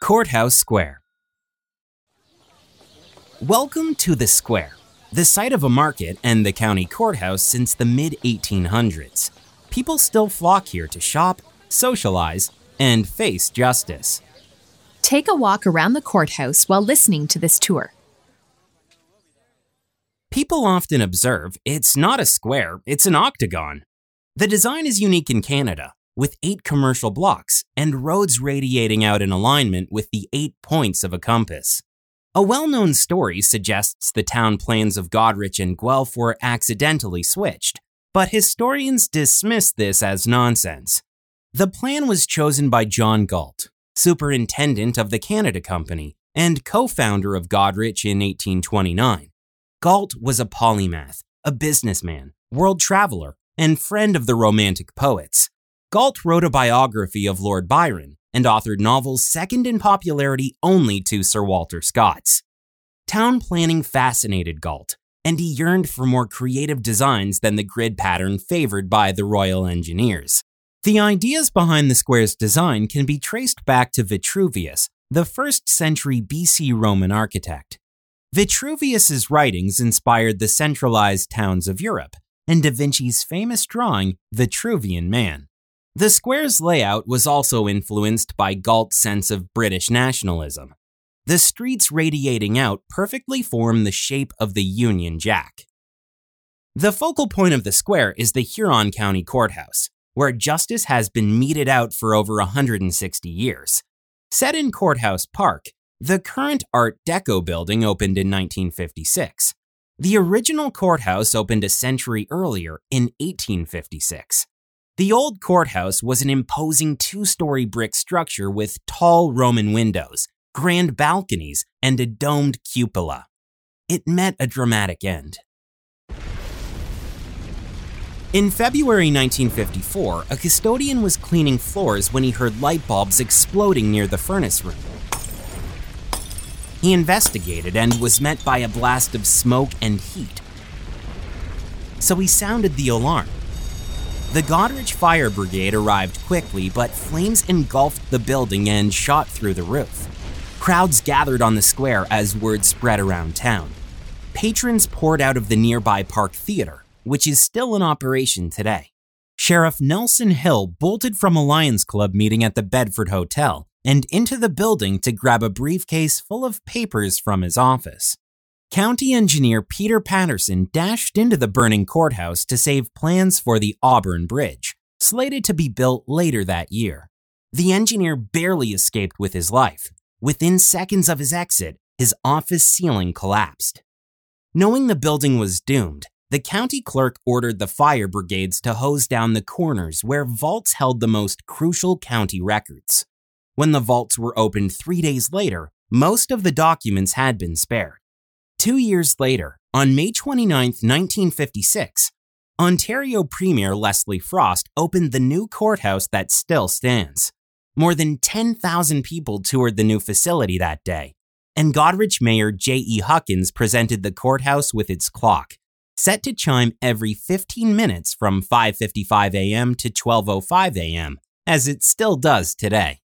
Courthouse Square. Welcome to the Square, the site of a market and the county courthouse since the mid 1800s. People still flock here to shop, socialize, and face justice. Take a walk around the courthouse while listening to this tour. People often observe it's not a square, it's an octagon. The design is unique in Canada, with eight commercial blocks and roads radiating out in alignment with the eight points of a compass. A well known story suggests the town plans of Goderich and Guelph were accidentally switched, but historians dismiss this as nonsense. The plan was chosen by John Galt, superintendent of the Canada Company and co founder of Goderich in 1829. Galt was a polymath, a businessman, world traveler, and friend of the Romantic poets. Galt wrote a biography of Lord Byron and authored novels second in popularity only to Sir Walter Scott's. Town planning fascinated Galt, and he yearned for more creative designs than the grid pattern favored by the Royal Engineers. The ideas behind the square's design can be traced back to Vitruvius, the first century BC Roman architect. Vitruvius's writings inspired the centralized towns of Europe and Da Vinci's famous drawing Vitruvian Man. The square's layout was also influenced by Galt's sense of British nationalism. The streets radiating out perfectly form the shape of the Union Jack. The focal point of the square is the Huron County Courthouse, where justice has been meted out for over 160 years. Set in Courthouse Park, the current Art Deco building opened in 1956. The original courthouse opened a century earlier in 1856. The old courthouse was an imposing two story brick structure with tall Roman windows, grand balconies, and a domed cupola. It met a dramatic end. In February 1954, a custodian was cleaning floors when he heard light bulbs exploding near the furnace room. He investigated and was met by a blast of smoke and heat. So he sounded the alarm. The Goderich Fire Brigade arrived quickly, but flames engulfed the building and shot through the roof. Crowds gathered on the square as word spread around town. Patrons poured out of the nearby Park Theater, which is still in operation today. Sheriff Nelson Hill bolted from a Lions Club meeting at the Bedford Hotel and into the building to grab a briefcase full of papers from his office. County engineer Peter Patterson dashed into the burning courthouse to save plans for the Auburn Bridge, slated to be built later that year. The engineer barely escaped with his life. Within seconds of his exit, his office ceiling collapsed. Knowing the building was doomed, the county clerk ordered the fire brigades to hose down the corners where vaults held the most crucial county records. When the vaults were opened three days later, most of the documents had been spared. Two years later, on May 29, 1956, Ontario Premier Leslie Frost opened the new courthouse that still stands. More than 10,000 people toured the new facility that day, and Goderich Mayor J.E. Huckins presented the courthouse with its clock, set to chime every 15 minutes from 5:55 a.m. to 12:05 a.m., as it still does today.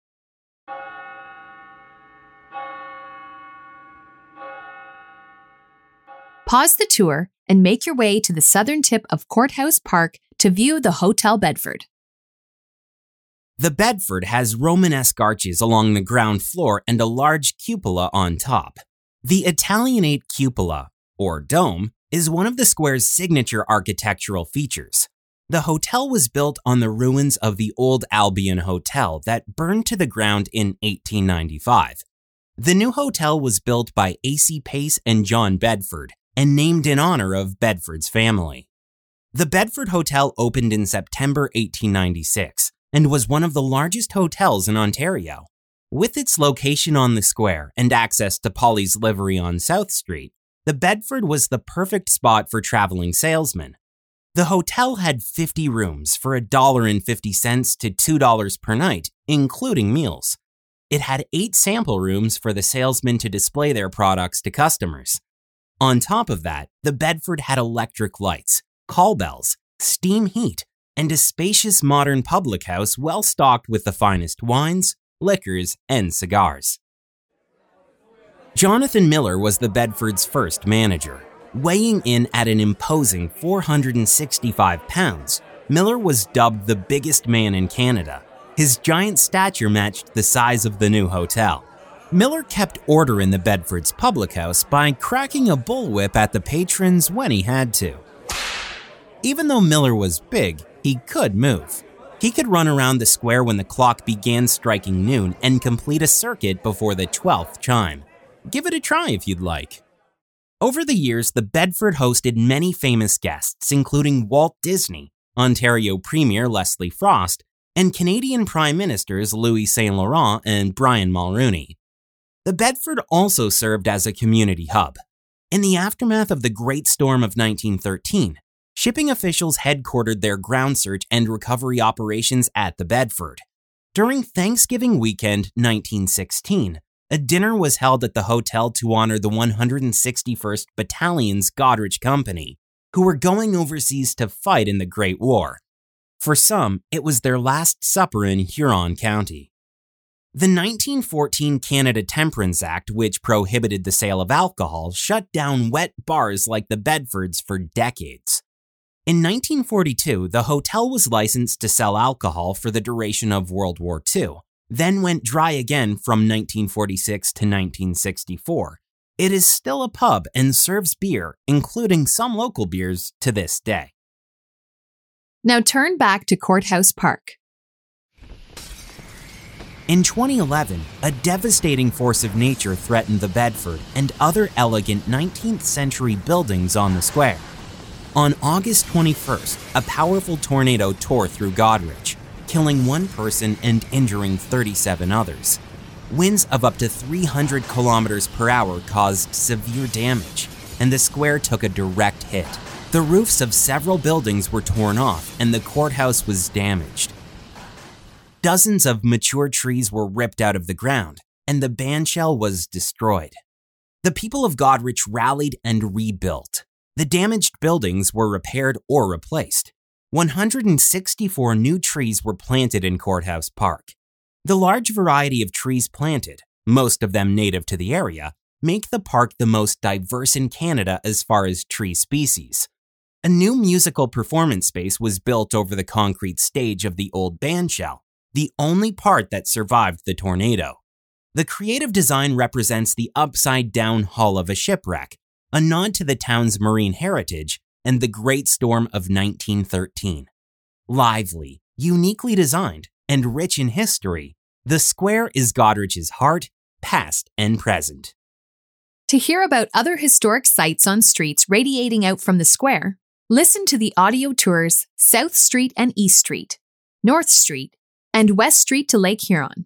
Pause the tour and make your way to the southern tip of Courthouse Park to view the Hotel Bedford. The Bedford has Romanesque arches along the ground floor and a large cupola on top. The Italianate cupola, or dome, is one of the square's signature architectural features. The hotel was built on the ruins of the old Albion Hotel that burned to the ground in 1895. The new hotel was built by A.C. Pace and John Bedford and named in honor of Bedford's family. The Bedford Hotel opened in September 1896 and was one of the largest hotels in Ontario. With its location on the square and access to Polly's livery on South Street, the Bedford was the perfect spot for traveling salesmen. The hotel had 50 rooms for $1.50 to $2 per night, including meals. It had eight sample rooms for the salesmen to display their products to customers. On top of that, the Bedford had electric lights, call bells, steam heat, and a spacious modern public house well stocked with the finest wines, liquors, and cigars. Jonathan Miller was the Bedford's first manager. Weighing in at an imposing 465 pounds, Miller was dubbed the biggest man in Canada. His giant stature matched the size of the new hotel. Miller kept order in the Bedford's public house by cracking a bullwhip at the patrons when he had to. Even though Miller was big, he could move. He could run around the square when the clock began striking noon and complete a circuit before the 12th chime. Give it a try if you'd like. Over the years, the Bedford hosted many famous guests, including Walt Disney, Ontario Premier Leslie Frost, and Canadian Prime Ministers Louis Saint Laurent and Brian Mulroney. The Bedford also served as a community hub. In the aftermath of the Great Storm of 1913, shipping officials headquartered their ground search and recovery operations at the Bedford. During Thanksgiving weekend 1916, a dinner was held at the hotel to honor the 161st Battalion's Goderich Company, who were going overseas to fight in the Great War. For some, it was their last supper in Huron County. The 1914 Canada Temperance Act, which prohibited the sale of alcohol, shut down wet bars like the Bedfords for decades. In 1942, the hotel was licensed to sell alcohol for the duration of World War II, then went dry again from 1946 to 1964. It is still a pub and serves beer, including some local beers, to this day. Now turn back to Courthouse Park. In 2011, a devastating force of nature threatened the Bedford and other elegant 19th century buildings on the square. On August 21st, a powerful tornado tore through Goderich, killing one person and injuring 37 others. Winds of up to 300 kilometers per hour caused severe damage, and the square took a direct hit. The roofs of several buildings were torn off, and the courthouse was damaged. Dozens of mature trees were ripped out of the ground, and the bandshell was destroyed. The people of Goderich rallied and rebuilt. The damaged buildings were repaired or replaced. 164 new trees were planted in Courthouse Park. The large variety of trees planted, most of them native to the area, make the park the most diverse in Canada as far as tree species. A new musical performance space was built over the concrete stage of the old bandshell, the only part that survived the tornado. The creative design represents the upside down hull of a shipwreck, a nod to the town's marine heritage and the Great Storm of 1913. Lively, uniquely designed, and rich in history, the square is Goderich's heart, past and present. To hear about other historic sites on streets radiating out from the square, listen to the audio tours South Street and East Street, North Street, and West Street to Lake Huron.